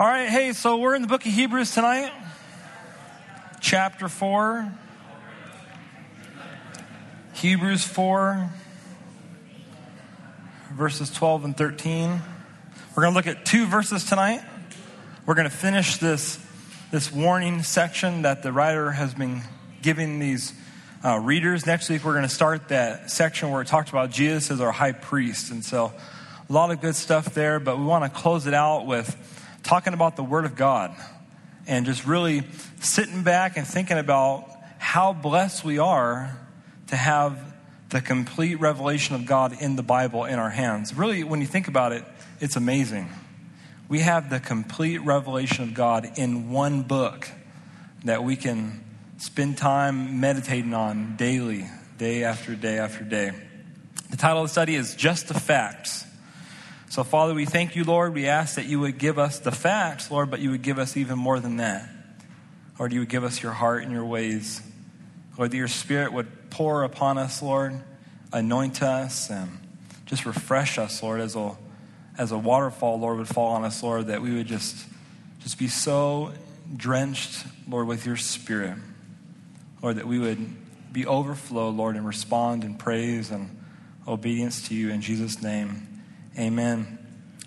All right, hey, so we're in the book of Hebrews tonight, chapter 4. Hebrews 4, verses 12 and 13. We're going to look at two verses tonight. We're going to finish this, this warning section that the writer has been giving these uh, readers. Next week, we're going to start that section where it talks about Jesus as our high priest. And so, a lot of good stuff there, but we want to close it out with talking about the Word of God and just really sitting back and thinking about how blessed we are to have the complete revelation of God in the Bible in our hands. Really, when you think about it, it's amazing. We have the complete revelation of God in one book that we can spend time meditating on daily, day after day after day. The title of the study is Just the Facts. So, Father, we thank you, Lord. We ask that you would give us the facts, Lord, but you would give us even more than that. Lord, you would give us your heart and your ways. Lord, that your spirit would pour upon us, Lord, anoint us, and just refresh us, Lord, as a, as a waterfall, Lord, would fall on us, Lord, that we would just, just be so drenched, Lord, with your spirit. Lord, that we would be overflow, Lord, and respond in praise and obedience to you in Jesus' name. Amen.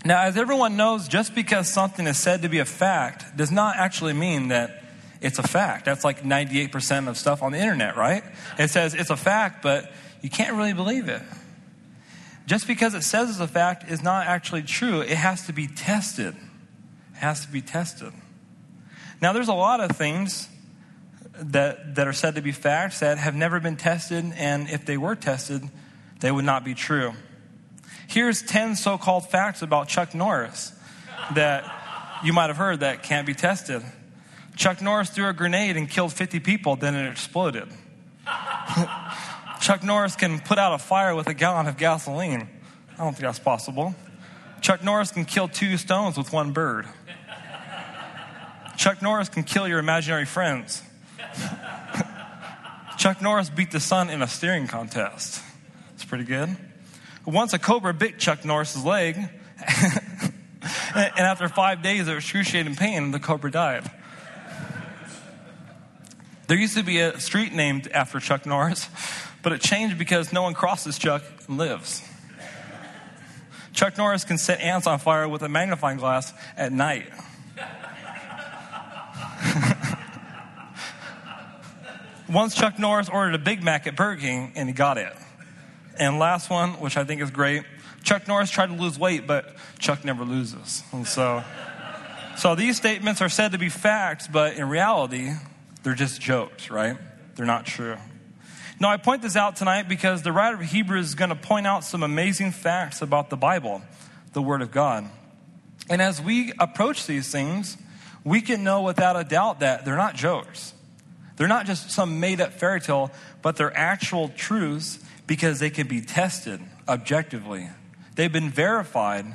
Now, as everyone knows, just because something is said to be a fact does not actually mean that it's a fact. That's like 98% of stuff on the internet, right? It says it's a fact, but you can't really believe it. Just because it says it's a fact is not actually true. It has to be tested. It has to be tested. Now, there's a lot of things that, that are said to be facts that have never been tested, and if they were tested, they would not be true. Here's 10 so called facts about Chuck Norris that you might have heard that can't be tested. Chuck Norris threw a grenade and killed 50 people, then it exploded. Chuck Norris can put out a fire with a gallon of gasoline. I don't think that's possible. Chuck Norris can kill two stones with one bird. Chuck Norris can kill your imaginary friends. Chuck Norris beat the sun in a steering contest. It's pretty good. Once a cobra bit Chuck Norris's leg, and after five days of excruciating pain, the cobra died. There used to be a street named after Chuck Norris, but it changed because no one crosses Chuck and lives. Chuck Norris can set ants on fire with a magnifying glass at night. Once Chuck Norris ordered a Big Mac at Burger King and he got it. And last one, which I think is great, Chuck Norris tried to lose weight, but Chuck never loses. And so, so these statements are said to be facts, but in reality, they're just jokes, right? They're not true. Now, I point this out tonight because the writer of Hebrews is going to point out some amazing facts about the Bible, the Word of God. And as we approach these things, we can know without a doubt that they're not jokes. They're not just some made up fairy tale, but they're actual truths because they can be tested objectively. They've been verified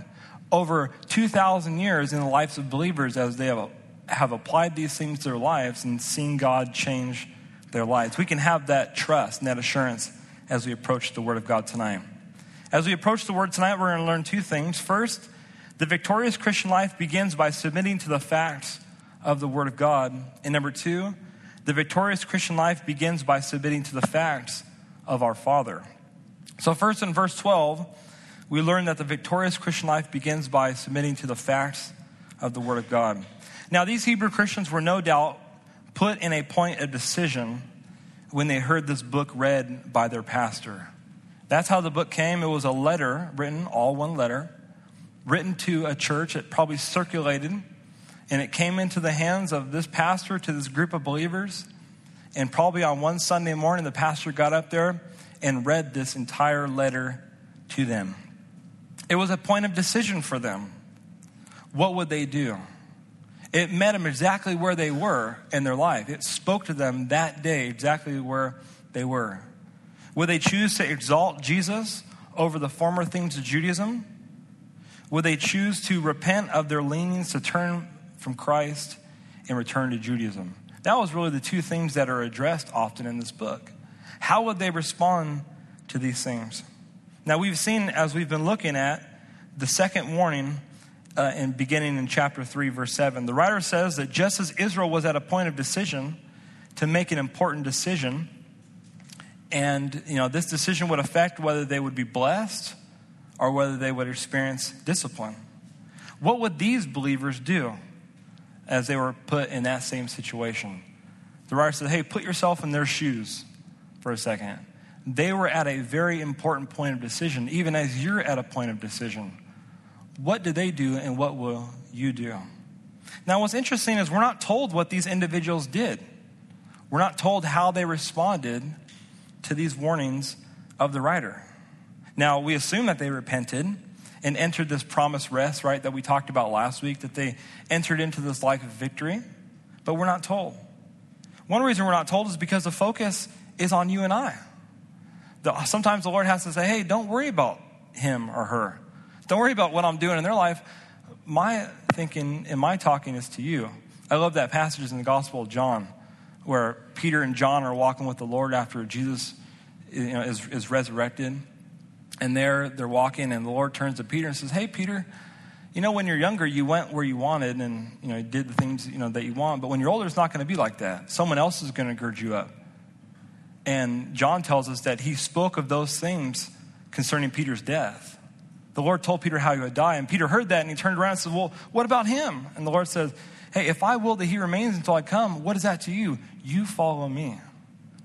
over 2,000 years in the lives of believers as they have, have applied these things to their lives and seen God change their lives. We can have that trust and that assurance as we approach the Word of God tonight. As we approach the Word tonight, we're going to learn two things. First, the victorious Christian life begins by submitting to the facts of the Word of God. And number two, the victorious Christian life begins by submitting to the facts of our Father. So, first in verse 12, we learn that the victorious Christian life begins by submitting to the facts of the Word of God. Now, these Hebrew Christians were no doubt put in a point of decision when they heard this book read by their pastor. That's how the book came. It was a letter written, all one letter, written to a church. It probably circulated, and it came into the hands of this pastor to this group of believers. And probably on one Sunday morning, the pastor got up there and read this entire letter to them. It was a point of decision for them. What would they do? It met them exactly where they were in their life. It spoke to them that day exactly where they were. Would they choose to exalt Jesus over the former things of Judaism? Would they choose to repent of their leanings to turn from Christ and return to Judaism? That was really the two things that are addressed often in this book. How would they respond to these things? Now, we've seen as we've been looking at the second warning uh, in beginning in chapter 3, verse 7. The writer says that just as Israel was at a point of decision to make an important decision, and you know this decision would affect whether they would be blessed or whether they would experience discipline. What would these believers do as they were put in that same situation? The writer said, Hey, put yourself in their shoes for a second. They were at a very important point of decision, even as you're at a point of decision. What did they do, and what will you do? Now, what's interesting is we're not told what these individuals did. We're not told how they responded to these warnings of the writer. Now, we assume that they repented and entered this promised rest, right, that we talked about last week, that they entered into this life of victory, but we're not told. One reason we're not told is because the focus is on you and I. The, sometimes the Lord has to say, hey, don't worry about him or her. Don't worry about what I'm doing in their life. My thinking and my talking is to you. I love that passage in the Gospel of John where Peter and John are walking with the Lord after Jesus you know, is, is resurrected. And there they're walking, and the Lord turns to Peter and says, Hey, Peter, you know, when you're younger, you went where you wanted and, you know, did the things, you know, that you want. But when you're older, it's not going to be like that. Someone else is going to gird you up. And John tells us that he spoke of those things concerning Peter's death. The Lord told Peter how he would die. And Peter heard that and he turned around and said, Well, what about him? And the Lord says, Hey, if I will that he remains until I come, what is that to you? You follow me.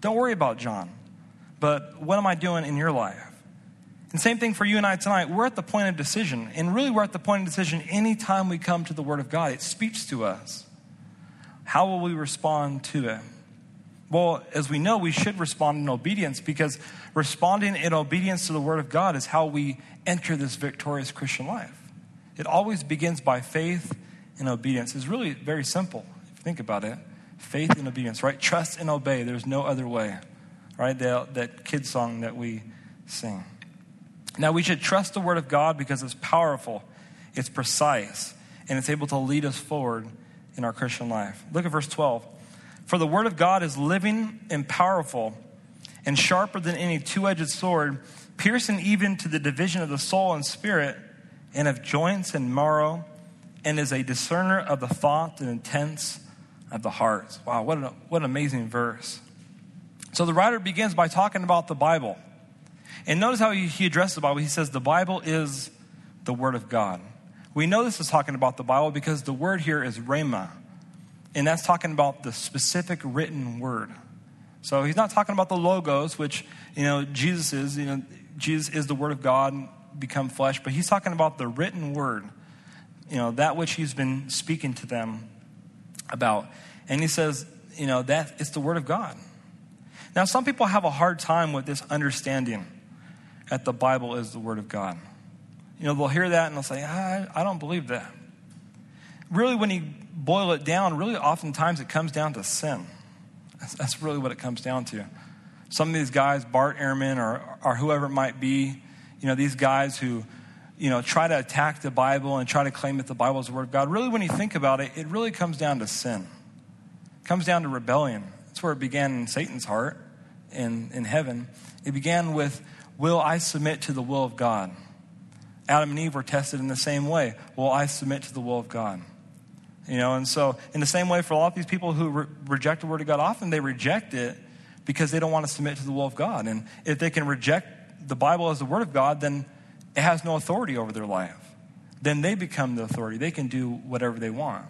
Don't worry about John. But what am I doing in your life? And same thing for you and I tonight. We're at the point of decision. And really, we're at the point of decision anytime we come to the Word of God. It speaks to us. How will we respond to it? Well, as we know, we should respond in obedience because responding in obedience to the Word of God is how we enter this victorious Christian life. It always begins by faith and obedience. It's really very simple if you think about it. Faith and obedience, right? Trust and obey. There's no other way, right? That, that kid song that we sing. Now, we should trust the Word of God because it's powerful, it's precise, and it's able to lead us forward in our Christian life. Look at verse 12. For the Word of God is living and powerful and sharper than any two edged sword, piercing even to the division of the soul and spirit and of joints and marrow, and is a discerner of the thoughts and intents of the heart. Wow, what an, what an amazing verse. So the writer begins by talking about the Bible. And notice how he, addresses the Bible. He says, The Bible is the Word of God. We know this is talking about the Bible because the word here is rhema. And that's talking about the specific written word. So he's not talking about the logos, which, you know, Jesus is. You know, Jesus is the Word of God become flesh, but he's talking about the written word, you know, that which he's been speaking to them about. And he says, you know, that it's the Word of God. Now, some people have a hard time with this understanding that the Bible is the Word of God. You know, they'll hear that and they'll say, ah, I, I don't believe that. Really, when you boil it down, really oftentimes it comes down to sin. That's, that's really what it comes down to. Some of these guys, Bart Ehrman or, or whoever it might be, you know, these guys who, you know, try to attack the Bible and try to claim that the Bible is the Word of God, really, when you think about it, it really comes down to sin. It comes down to rebellion. That's where it began in Satan's heart in, in heaven. It began with Will I submit to the will of God? Adam and Eve were tested in the same way. Will I submit to the will of God? You know, and so in the same way for a lot of these people who re- reject the word of God, often they reject it because they don't want to submit to the will of God. And if they can reject the Bible as the word of God, then it has no authority over their life. Then they become the authority. They can do whatever they want.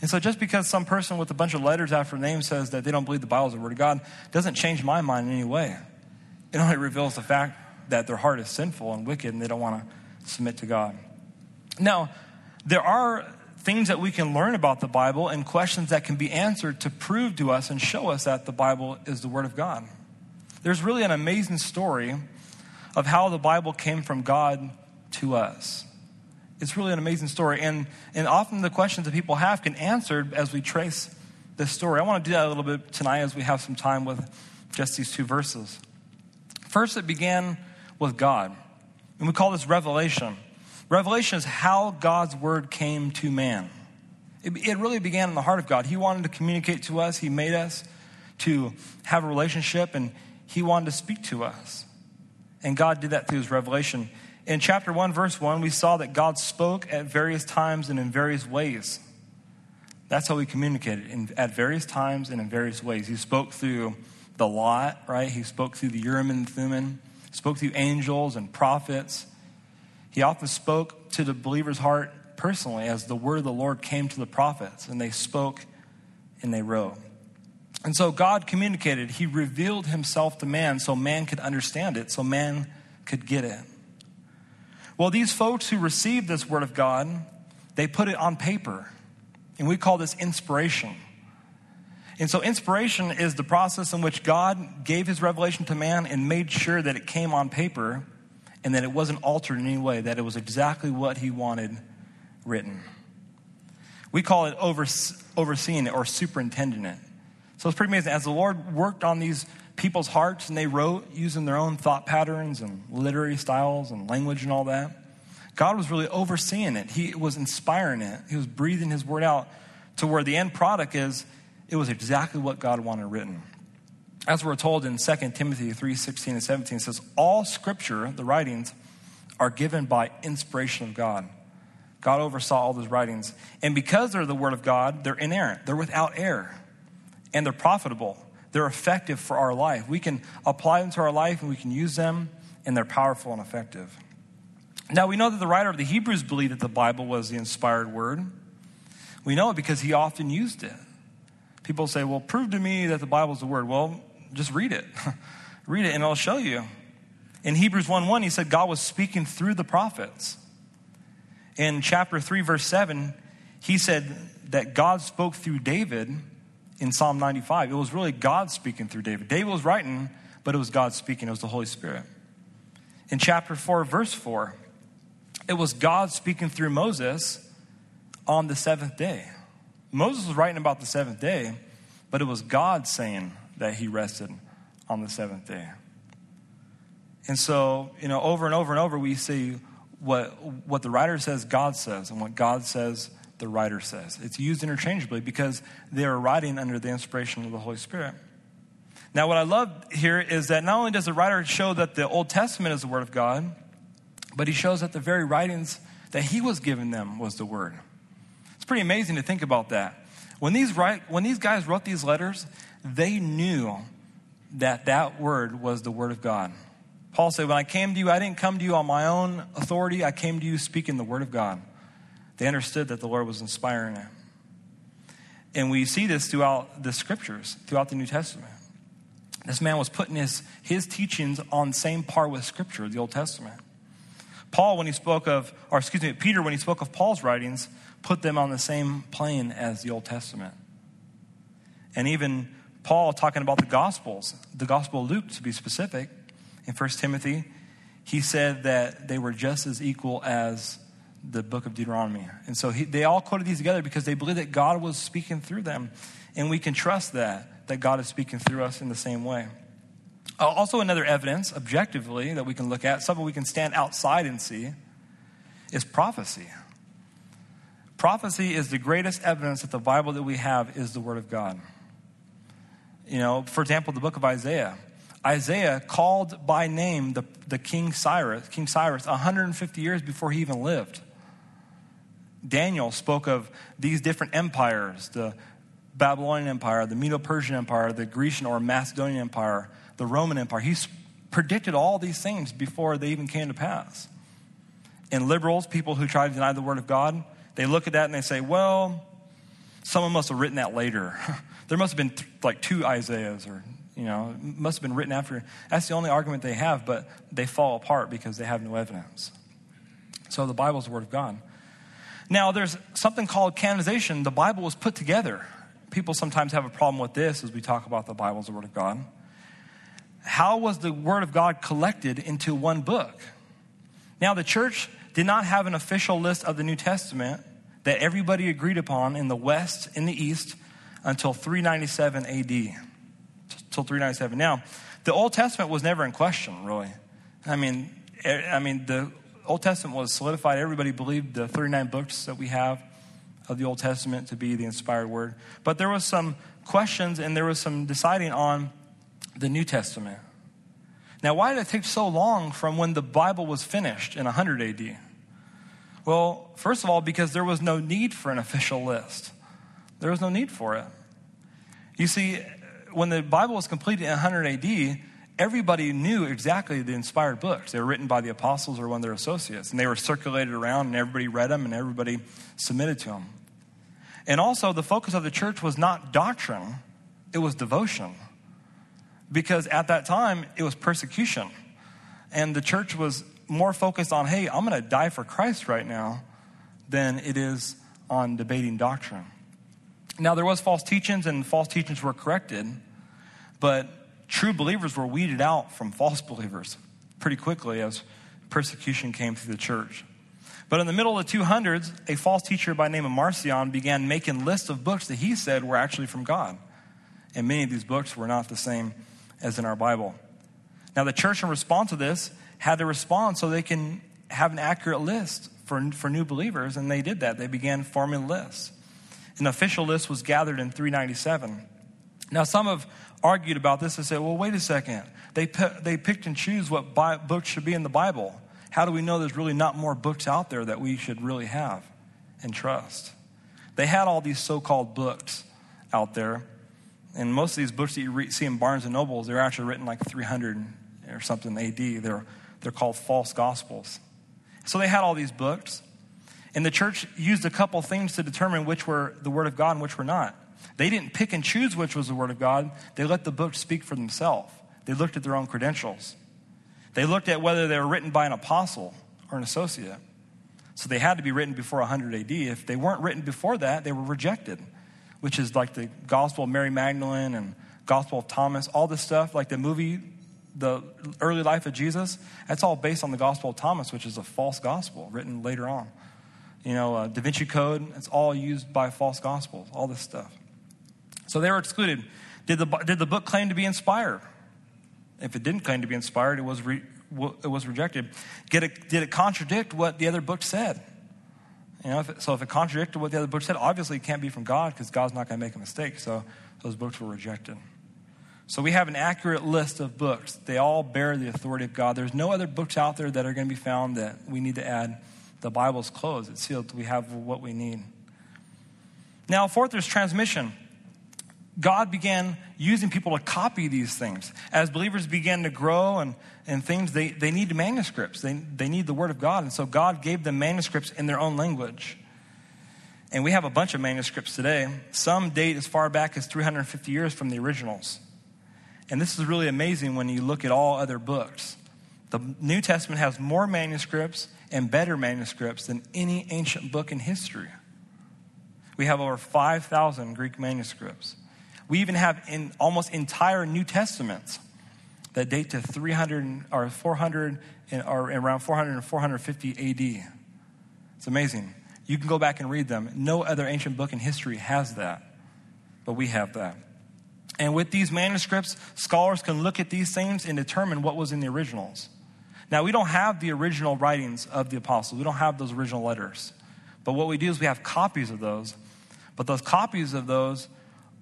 And so just because some person with a bunch of letters after a name says that they don't believe the Bible is the word of God doesn't change my mind in any way. It only reveals the fact that their heart is sinful and wicked and they don't want to submit to God. Now, there are things that we can learn about the Bible and questions that can be answered to prove to us and show us that the Bible is the Word of God. There's really an amazing story of how the Bible came from God to us. It's really an amazing story. And, and often the questions that people have can answered as we trace this story. I want to do that a little bit tonight as we have some time with just these two verses. First, it began with God. And we call this revelation. Revelation is how God's word came to man. It, it, really began in the heart of God. He wanted to communicate to us, He made us to have a relationship, and He wanted to speak to us. And God did that through His revelation. In chapter 1, verse 1, we saw that God spoke at various times and in various ways. That's how he communicated in, at various times and in various ways. He spoke through the lot, right? He spoke through the Urim and Thummim, spoke through angels and prophets. He often spoke to the believer's heart personally as the word of the Lord came to the prophets, and they spoke and they wrote. And so God communicated. He revealed himself to man so man could understand it, so man could get it. Well, these folks who received this word of God, they put it on paper. And we call this inspiration. And so, inspiration is the process in which God gave his revelation to man and made sure that it came on paper and that it wasn't altered in any way, that it was exactly what he wanted written. We call it overseeing it or superintending it. So it's pretty amazing. As the Lord worked on these people's hearts and they wrote using their own thought patterns and literary styles and language and all that, God was really overseeing it. He was inspiring it. He was breathing his word out to where the end product is it was exactly what God wanted written. As we're told in 2 Timothy 3 16 and 17, it says, All scripture, the writings, are given by inspiration of God. God oversaw all those writings. And because they're the word of God, they're inerrant, they're without error, and they're profitable. They're effective for our life. We can apply them to our life and we can use them, and they're powerful and effective. Now, we know that the writer of the Hebrews believed that the Bible was the inspired word. We know it because he often used it. People say, well, prove to me that the Bible is the word. Well, just read it. read it and I'll show you. In Hebrews 1 1, he said God was speaking through the prophets. In chapter 3, verse 7, he said that God spoke through David in Psalm 95. It was really God speaking through David. David was writing, but it was God speaking, it was the Holy Spirit. In chapter 4, verse 4, it was God speaking through Moses on the seventh day. Moses was writing about the seventh day, but it was God saying that he rested on the seventh day. And so, you know, over and over and over, we see what, what the writer says, God says, and what God says, the writer says. It's used interchangeably because they are writing under the inspiration of the Holy Spirit. Now, what I love here is that not only does the writer show that the Old Testament is the Word of God, but he shows that the very writings that he was giving them was the Word. It's pretty amazing to think about that. When these, write, when these guys wrote these letters, they knew that that word was the word of God. Paul said, When I came to you, I didn't come to you on my own authority, I came to you speaking the word of God. They understood that the Lord was inspiring it. And we see this throughout the scriptures, throughout the New Testament. This man was putting his, his teachings on same par with scripture, the Old Testament. Paul, when he spoke of, or excuse me, Peter, when he spoke of Paul's writings, put them on the same plane as the Old Testament. And even Paul talking about the Gospels, the Gospel of Luke to be specific, in 1 Timothy, he said that they were just as equal as the book of Deuteronomy. And so he, they all quoted these together because they believed that God was speaking through them. And we can trust that, that God is speaking through us in the same way. Uh, also, another evidence, objectively, that we can look at, something we can stand outside and see, is prophecy. Prophecy is the greatest evidence that the Bible that we have is the Word of God. You know, for example, the book of Isaiah. Isaiah called by name the, the King Cyrus, King Cyrus, 150 years before he even lived. Daniel spoke of these different empires the Babylonian Empire, the Medo Persian Empire, the Grecian or Macedonian Empire, the Roman Empire. He predicted all these things before they even came to pass. And liberals, people who try to deny the Word of God, they look at that and they say, well, someone must have written that later. there must have been th- like two Isaiahs or, you know, must have been written after. That's the only argument they have, but they fall apart because they have no evidence. So the Bible is the Word of God. Now, there's something called canonization. The Bible was put together. People sometimes have a problem with this as we talk about the Bible as the Word of God. How was the Word of God collected into one book? Now, the church did not have an official list of the New Testament that everybody agreed upon in the West, in the East, until 397 AD. Until 397. Now, the Old Testament was never in question, really. I mean, I mean, the Old Testament was solidified. Everybody believed the 39 books that we have of the Old Testament to be the inspired word. But there was some questions and there was some deciding on the New Testament. Now, why did it take so long from when the Bible was finished in 100 AD? Well, first of all, because there was no need for an official list. There was no need for it. You see, when the Bible was completed in 100 AD, everybody knew exactly the inspired books. They were written by the apostles or one of their associates, and they were circulated around, and everybody read them, and everybody submitted to them. And also, the focus of the church was not doctrine, it was devotion. Because at that time, it was persecution. And the church was more focused on, hey, I'm going to die for Christ right now, than it is on debating doctrine. Now, there was false teachings, and false teachings were corrected, but true believers were weeded out from false believers pretty quickly as persecution came through the church. But in the middle of the 200s, a false teacher by name of Marcion began making lists of books that he said were actually from God. And many of these books were not the same as in our Bible. Now, the church, in response to this, had to respond so they can have an accurate list for, for new believers, and they did that. They began forming lists. An official list was gathered in 397. Now, some have argued about this and said, well, wait a second. They, they picked and choose what bi- books should be in the Bible. How do we know there's really not more books out there that we should really have and trust? They had all these so called books out there. And most of these books that you re- see in Barnes and Nobles, they're actually written like 300 or something AD. They're, they're called false gospels. So they had all these books. And the church used a couple things to determine which were the Word of God and which were not. They didn't pick and choose which was the Word of God, they let the books speak for themselves. They looked at their own credentials. They looked at whether they were written by an apostle or an associate. So they had to be written before 100 AD. If they weren't written before that, they were rejected, which is like the Gospel of Mary Magdalene and Gospel of Thomas, all this stuff, like the movie, the early life of Jesus, that's all based on the Gospel of Thomas, which is a false gospel written later on you know, uh, Da Vinci Code. It's all used by false gospels, all this stuff. So they were excluded. Did the, did the book claim to be inspired? If it didn't claim to be inspired, it was, re, it was rejected. Did it, did it contradict what the other book said? You know, if it, so if it contradicted what the other book said, obviously it can't be from God because God's not going to make a mistake. So those books were rejected. So we have an accurate list of books. They all bear the authority of God. There's no other books out there that are going to be found that we need to add the Bible's closed, it's sealed. We have what we need. Now, fourth, there's transmission. God began using people to copy these things. As believers began to grow and, and things, they, they need manuscripts. They, they need the Word of God. And so God gave them manuscripts in their own language. And we have a bunch of manuscripts today. Some date as far back as 350 years from the originals. And this is really amazing when you look at all other books. The New Testament has more manuscripts and better manuscripts than any ancient book in history. We have over 5,000 Greek manuscripts. We even have in almost entire New Testaments that date to 300 or 400 or around 400 and 450 AD. It's amazing. You can go back and read them. No other ancient book in history has that, but we have that. And with these manuscripts, scholars can look at these things and determine what was in the originals. Now, we don't have the original writings of the apostles, we don't have those original letters. But what we do is we have copies of those. But those copies of those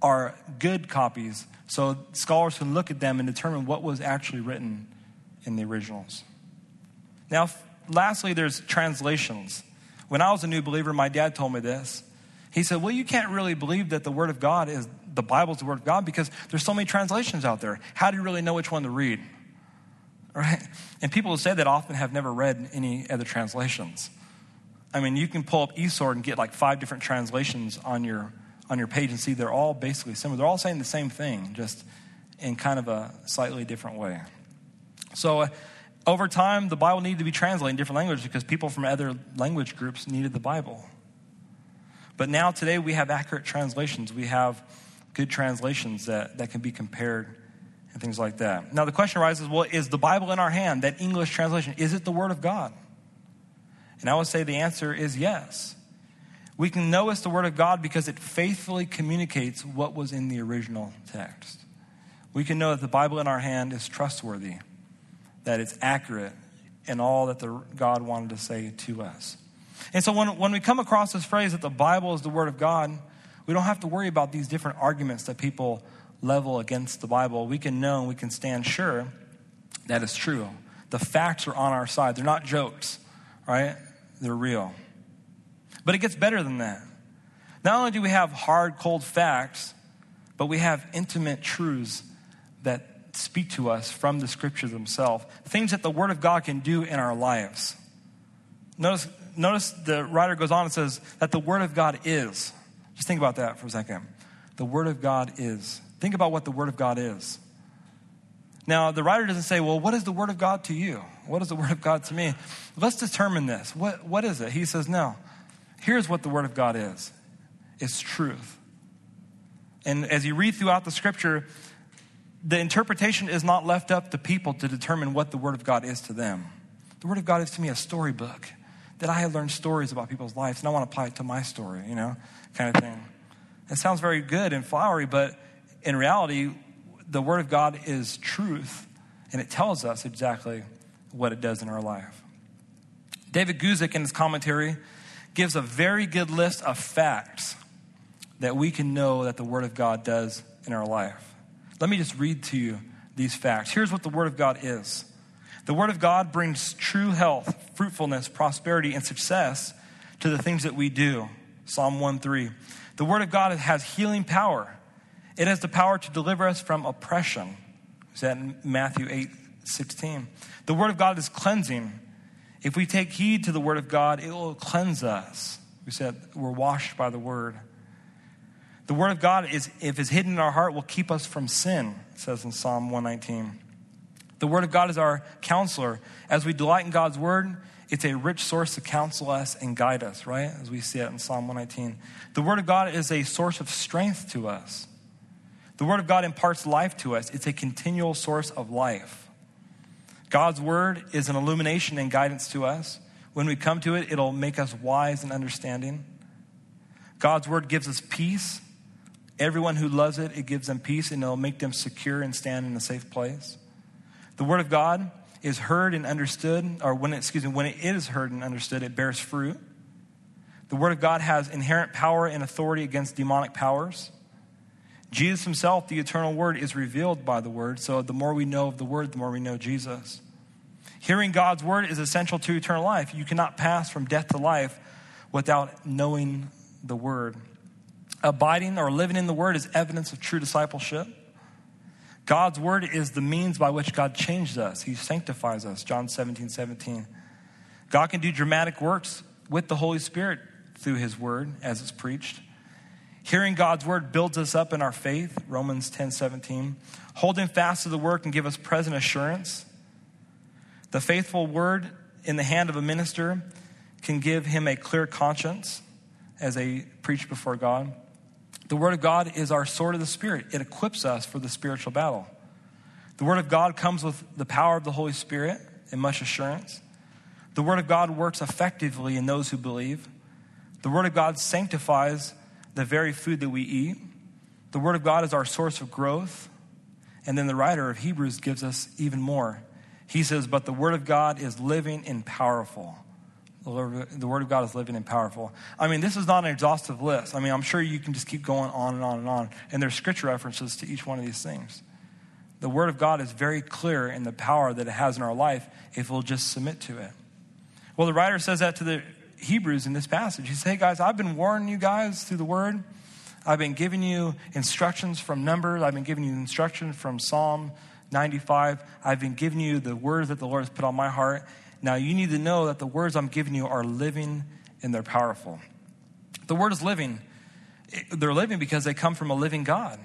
are good copies, so scholars can look at them and determine what was actually written in the originals. Now, lastly, there's translations. When I was a new believer, my dad told me this. He said, Well, you can't really believe that the Word of God is the Bible's the Word of God because there's so many translations out there. How do you really know which one to read? right? And people who say that often have never read any other translations. I mean, you can pull up eSword and get like five different translations on your on your page and see they're all basically similar. They're all saying the same thing, just in kind of a slightly different way. So, uh, over time, the Bible needed to be translated in different languages because people from other language groups needed the Bible. But now, today, we have accurate translations. We have good translations that, that can be compared and things like that. Now, the question arises well, is the Bible in our hand, that English translation, is it the Word of God? And I would say the answer is yes. We can know it's the Word of God because it faithfully communicates what was in the original text. We can know that the Bible in our hand is trustworthy, that it's accurate in all that the, God wanted to say to us. And so when, when we come across this phrase that the Bible is the Word of God, we don't have to worry about these different arguments that people level against the Bible, we can know and we can stand sure That is true. The facts are on our side. They're not jokes, right? They're real. But it gets better than that. Not only do we have hard, cold facts, but we have intimate truths that speak to us from the scriptures themselves, things that the Word of God can do in our lives. Notice, notice the writer goes on and says that the Word of God is. Just think about that for a second. The Word of God is. Think about what the Word of God is. Now, the writer doesn't say, well, what is the Word of God to you? What is the Word of God to me? Let's determine this. What, what is it? He says, no. Here's what the Word of God is it's truth. And as you read throughout the scripture, the interpretation is not left up to people to determine what the Word of God is to them. The Word of God is to me a storybook that I have learned stories about people's lives and I want to apply it to my story, you know, kind of thing. It sounds very good and flowery, but in reality, the Word of God is truth and it tells us exactly what it does in our life. David Guzik, in his commentary, gives a very good list of facts that we can know that the Word of God does in our life. Let me just read to you these facts. Here's what the Word of God is the Word of God brings true health, fruitfulness, prosperity, and success to the things that we do. Psalm 1 3. The Word of God has healing power, it has the power to deliver us from oppression. Is that in Matthew 8 16? The Word of God is cleansing. If we take heed to the Word of God, it will cleanse us. We said we're washed by the Word. The Word of God, is, if it's hidden in our heart, will keep us from sin, it says in Psalm 119. The Word of God is our counselor. As we delight in God's Word, it's a rich source to counsel us and guide us, right? As we see it in Psalm 119. The Word of God is a source of strength to us. The Word of God imparts life to us, it's a continual source of life. God's Word is an illumination and guidance to us. When we come to it, it'll make us wise and understanding. God's Word gives us peace Everyone who loves it, it gives them peace and it'll make them secure and stand in a safe place. The Word of God is heard and understood, or when it, excuse me, when it is heard and understood, it bears fruit. The Word of God has inherent power and authority against demonic powers. Jesus himself, the eternal Word, is revealed by the Word. So the more we know of the Word, the more we know Jesus. Hearing God's Word is essential to eternal life. You cannot pass from death to life without knowing the Word abiding or living in the Word is evidence of true discipleship. God's Word is the means by which God changes us, He sanctifies us. John 17, 17. God can do dramatic works with the Holy Spirit through His Word as it's preached. Hearing God's Word builds us up in our faith, Romans 10, 17. Holding fast to the Word can give us present assurance. The faithful Word in the hand of a minister can give him a clear conscience as they preach before God. The Word of God is our sword of the Spirit, it equips us for the spiritual battle. The Word of God comes with the power of the Holy Spirit and much assurance. The Word of God works effectively in those who believe. The Word of God sanctifies the very food that we eat. The Word of God is our source of growth. And then the writer of Hebrews gives us even more. He says, But the Word of God is living and powerful the, Lord, the Word of God is living and powerful. I mean, this is not an exhaustive list. I mean, I'm sure you can just keep going on and on and on. And there's scripture references to each one of these things. The Word of God is very clear in the power that it has in our life if we'll just submit to it. Well, the writer says that to the Hebrews in this passage. He says, Hey, guys, I've been warning you guys through the Word. I've been giving you instructions from Numbers. I've been giving you instructions from Psalm 95. I've been giving you the words that the Lord has put on my heart. Now, you need to know that the words I'm giving you are living and they're powerful. The word is living. They're living because they come from a living God.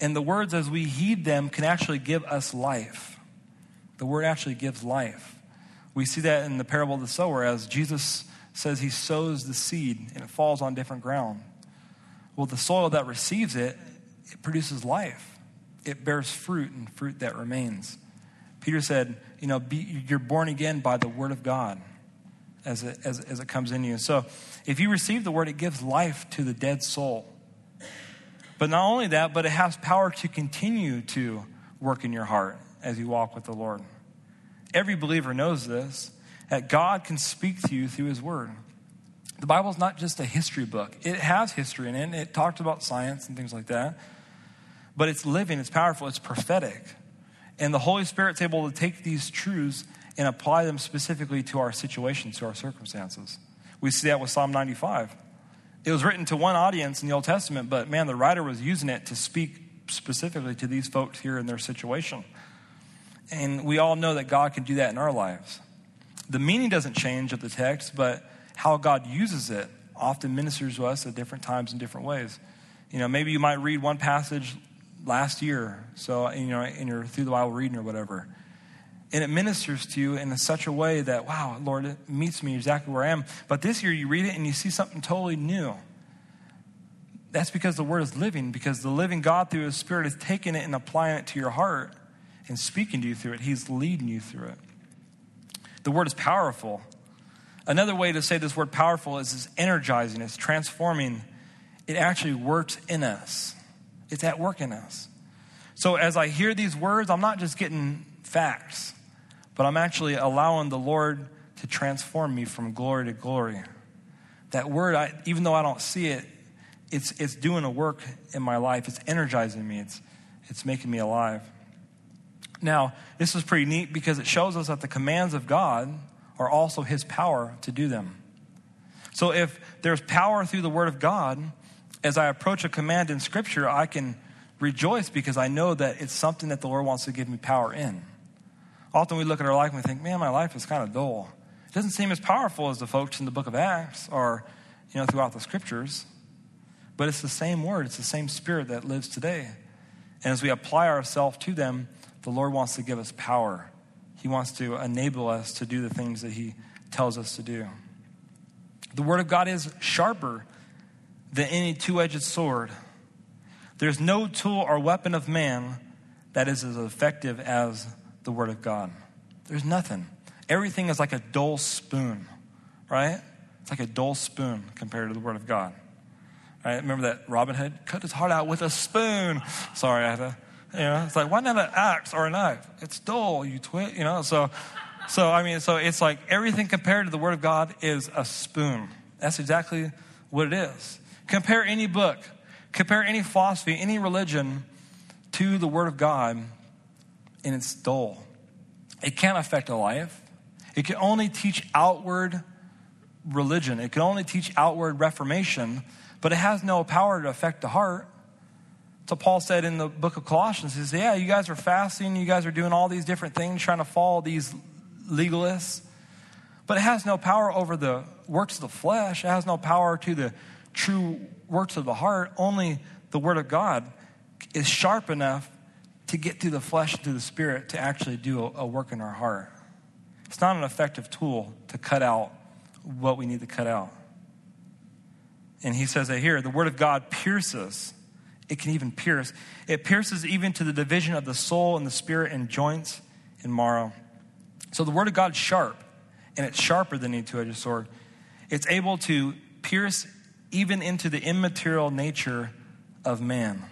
And the words, as we heed them, can actually give us life. The word actually gives life. We see that in the parable of the sower, as Jesus says he sows the seed and it falls on different ground. Well, the soil that receives it, it produces life. It bears fruit and fruit that remains. Peter said, you know, be, you're born again by the word of God as it, as, as it comes in you. So if you receive the word, it gives life to the dead soul. But not only that, but it has power to continue to work in your heart as you walk with the Lord. Every believer knows this that God can speak to you through his word. The Bible is not just a history book, it has history in it. It talks about science and things like that. But it's living, it's powerful, it's prophetic. And the Holy Spirit's able to take these truths and apply them specifically to our situations, to our circumstances. We see that with Psalm 95. It was written to one audience in the Old Testament, but man, the writer was using it to speak specifically to these folks here in their situation. And we all know that God can do that in our lives. The meaning doesn't change of the text, but how God uses it often ministers to us at different times in different ways. You know, maybe you might read one passage last year, so you know, in your through the Bible reading or whatever, and it ministers to you in such a way that wow, Lord, it meets me exactly where I am. But this year you read it and you see something totally new. That's because the Word is living, because the living God through His Spirit is taking it and applying it to your heart and speaking to you through it. He's leading you through it. The Word is powerful. Another way to say this word powerful is it's energizing, it's transforming. It actually works in us, it's at work in us. So as I hear these words, I'm not just getting facts, but I'm actually allowing the Lord to transform me from glory to glory. That word, I, even though I don't see it, it's, it's doing a work in my life. It's energizing me. It's, it's making me alive. Now, this is pretty neat because it shows us that the commands of God are also His power to do them. So if there's power through the Word of God, as I approach a command in Scripture, I can rejoice because I know that it's something that the Lord wants to give me power in. Often we look at our life and we think, man, my life is kind of dull. It doesn't seem as powerful as the folks in the book of Acts or, you know, throughout the scriptures. But it's the same word, it's the same spirit that lives today. And as we apply ourselves to them, the Lord wants to give us power. He wants to enable us to do the things that He tells us to do. The Word of God is sharper than any two edged sword. There's no tool or weapon of man that is as effective as the Word of God. There's nothing. Everything is like a dull spoon, right? It's like a dull spoon compared to the Word of God. Right? Remember that Robin Hood cut his heart out with a spoon. Sorry, I had to, you know, it's like, why not an axe or a knife? It's dull, you twit, you know? So, so, I mean, so it's like everything compared to the Word of God is a spoon. That's exactly what it is. Compare any book, compare any philosophy, any religion to the Word of God, and it's dull. It can't affect a life. It can only teach outward religion, it can only teach outward reformation, but it has no power to affect the heart. So Paul said in the book of Colossians, he Yeah, you guys are fasting, you guys are doing all these different things, trying to follow these legalists. But it has no power over the works of the flesh. It has no power to the true works of the heart. Only the Word of God is sharp enough to get through the flesh and through the spirit to actually do a, a work in our heart. It's not an effective tool to cut out what we need to cut out. And he says that here the word of God pierces. It can even pierce. It pierces even to the division of the soul and the spirit and joints and marrow. So the word of God is sharp, and it's sharper than any two edged sword. It's able to pierce even into the immaterial nature of man.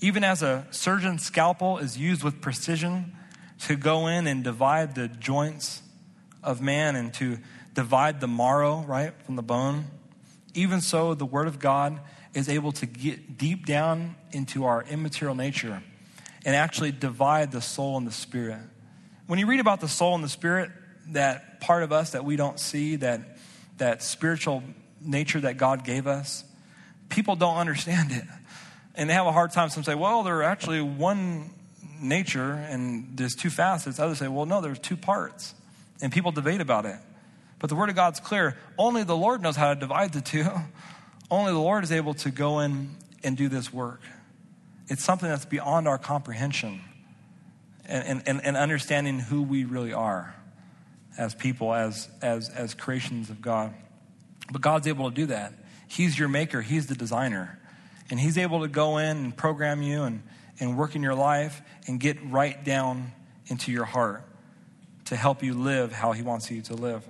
Even as a surgeon's scalpel is used with precision to go in and divide the joints of man and to divide the marrow, right, from the bone, even so, the Word of God is able to get deep down into our immaterial nature and actually divide the soul and the spirit. When you read about the soul and the spirit, that part of us that we don't see, that, that spiritual nature that God gave us, people don't understand it and they have a hard time. Some say, well, they're actually one nature and there's two facets. Others say, well, no, there's two parts. And people debate about it. But the Word of God's clear. Only the Lord knows how to divide the two. Only the Lord is able to go in and do this work. It's something that's beyond our comprehension and, and, and understanding who we really are as people, as, as, as creations of God. But God's able to do that. He's your maker, He's the designer. And He's able to go in and program you and, and work in your life and get right down into your heart to help you live how He wants you to live.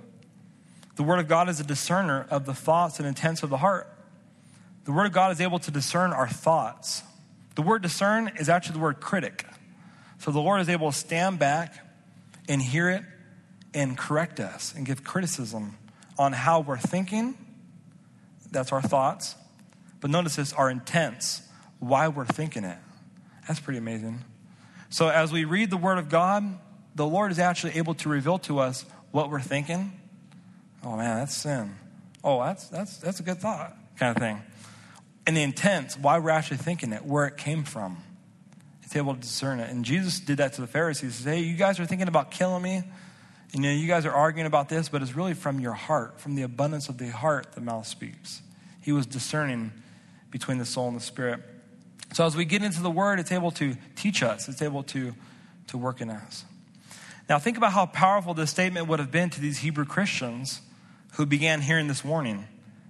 The Word of God is a discerner of the thoughts and intents of the heart. The Word of God is able to discern our thoughts. The word discern is actually the word critic. So the Lord is able to stand back and hear it and correct us and give criticism on how we're thinking. That's our thoughts. But notice this our intents, why we're thinking it. That's pretty amazing. So as we read the Word of God, the Lord is actually able to reveal to us what we're thinking. Oh man, that's sin. Oh, that's that's that's a good thought, kind of thing. And the intents, why we're actually thinking it, where it came from. It's able to discern it. And Jesus did that to the Pharisees. He said, Hey, you guys are thinking about killing me. You know, you guys are arguing about this, but it's really from your heart, from the abundance of the heart, the mouth speaks. He was discerning between the soul and the spirit. So as we get into the word, it's able to teach us, it's able to, to work in us. Now, think about how powerful this statement would have been to these Hebrew Christians who began hearing this warning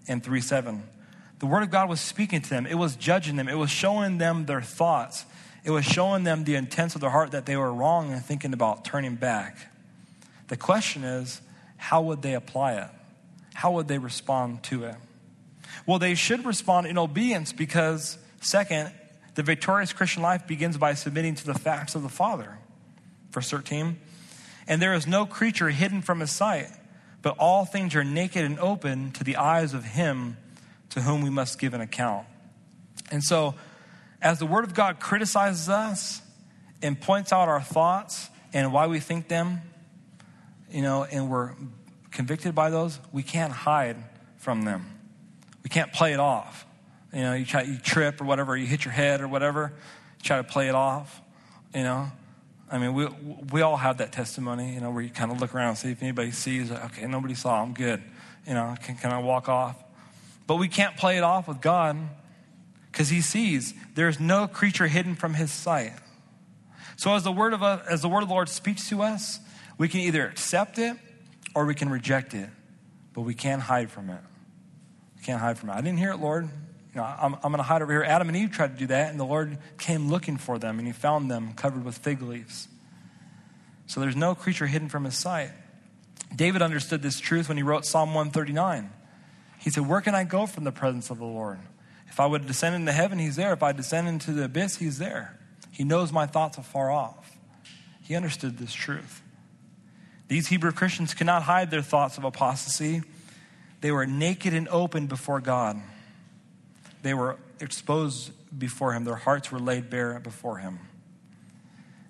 in 3 7. The Word of God was speaking to them, it was judging them, it was showing them their thoughts, it was showing them the intents of their heart that they were wrong and thinking about turning back. The question is, how would they apply it? How would they respond to it? Well, they should respond in obedience because, second, the victorious Christian life begins by submitting to the facts of the Father. Verse 13. And there is no creature hidden from his sight, but all things are naked and open to the eyes of him to whom we must give an account. And so, as the Word of God criticizes us and points out our thoughts and why we think them, you know, and we're convicted by those, we can't hide from them. We can't play it off. You know, you try, you trip or whatever, you hit your head or whatever, try to play it off. You know, I mean, we we all have that testimony. You know, where you kind of look around and see if anybody sees. Okay, nobody saw. I'm good. You know, can can I walk off? But we can't play it off with God because He sees. There's no creature hidden from His sight. So as the word of as the word of the Lord speaks to us, we can either accept it or we can reject it, but we can't hide from it. We can't hide from it. I didn't hear it, Lord. You know, I'm, I'm going to hide over here. Adam and Eve tried to do that, and the Lord came looking for them, and he found them covered with fig leaves. So there's no creature hidden from his sight. David understood this truth when he wrote Psalm 139. He said, Where can I go from the presence of the Lord? If I would descend into heaven, he's there. If I descend into the abyss, he's there. He knows my thoughts afar off. He understood this truth. These Hebrew Christians could not hide their thoughts of apostasy. They were naked and open before God. They were exposed before him, their hearts were laid bare before him.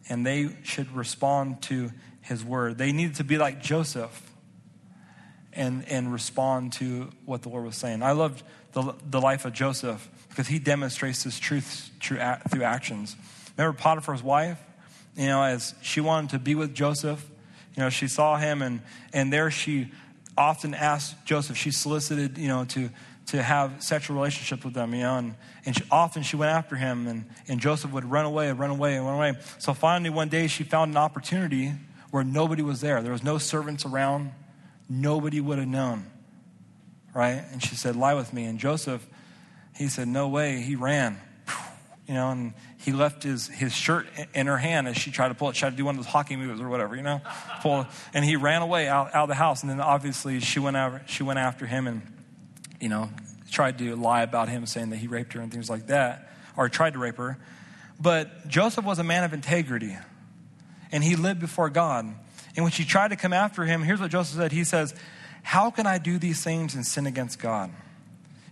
And they should respond to his word. They needed to be like Joseph and, and respond to what the Lord was saying. I loved the, the life of Joseph because he demonstrates this truth through, through actions. Remember Potiphar's wife? You know, as she wanted to be with Joseph, you know, she saw him and, and there she often asked Joseph, she solicited, you know, to, to have sexual relationships with them, you know, and, and she, often she went after him, and, and Joseph would run away and run away and run away. So finally, one day, she found an opportunity where nobody was there. There was no servants around. Nobody would have known, right? And she said, Lie with me. And Joseph, he said, No way. He ran, you know, and he left his, his shirt in her hand as she tried to pull it, tried to do one of those hockey moves or whatever, you know, pull, and he ran away out, out of the house. And then obviously she went, after, she went after him and you know, tried to lie about him, saying that he raped her and things like that, or tried to rape her. But Joseph was a man of integrity, and he lived before God. And when she tried to come after him, here's what Joseph said He says, How can I do these things and sin against God?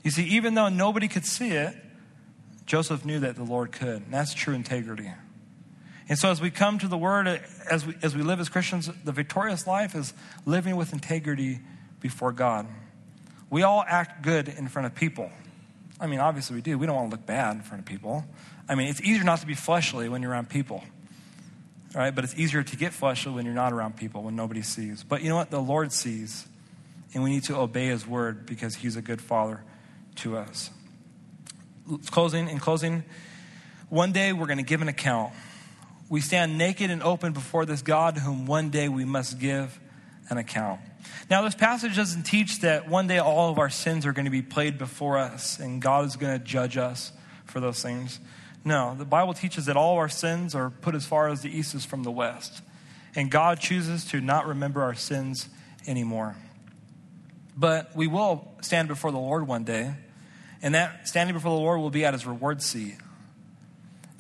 You see, even though nobody could see it, Joseph knew that the Lord could. And that's true integrity. And so, as we come to the Word, as we, as we live as Christians, the victorious life is living with integrity before God. We all act good in front of people. I mean, obviously we do. We don't want to look bad in front of people. I mean, it's easier not to be fleshly when you're around people. Right? But it's easier to get fleshly when you're not around people, when nobody sees. But you know what? The Lord sees. And we need to obey his word because he's a good father to us. Closing, in closing, one day we're going to give an account. We stand naked and open before this God whom one day we must give an account. Now, this passage doesn't teach that one day all of our sins are going to be played before us and God is going to judge us for those things. No, the Bible teaches that all our sins are put as far as the east is from the west. And God chooses to not remember our sins anymore. But we will stand before the Lord one day, and that standing before the Lord will be at his reward seat.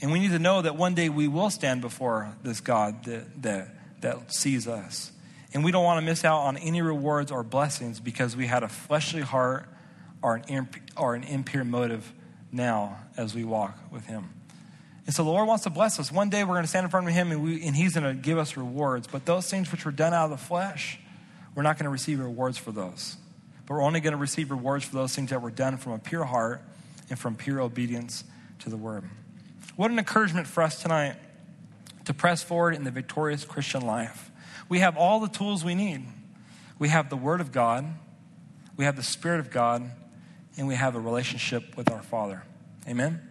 And we need to know that one day we will stand before this God that, that, that sees us. And we don't want to miss out on any rewards or blessings because we had a fleshly heart or an, imp- or an impure motive now as we walk with Him. And so the Lord wants to bless us. One day we're going to stand in front of Him and, we, and He's going to give us rewards. But those things which were done out of the flesh, we're not going to receive rewards for those. But we're only going to receive rewards for those things that were done from a pure heart and from pure obedience to the Word. What an encouragement for us tonight to press forward in the victorious Christian life. We have all the tools we need. We have the Word of God, we have the Spirit of God, and we have a relationship with our Father. Amen?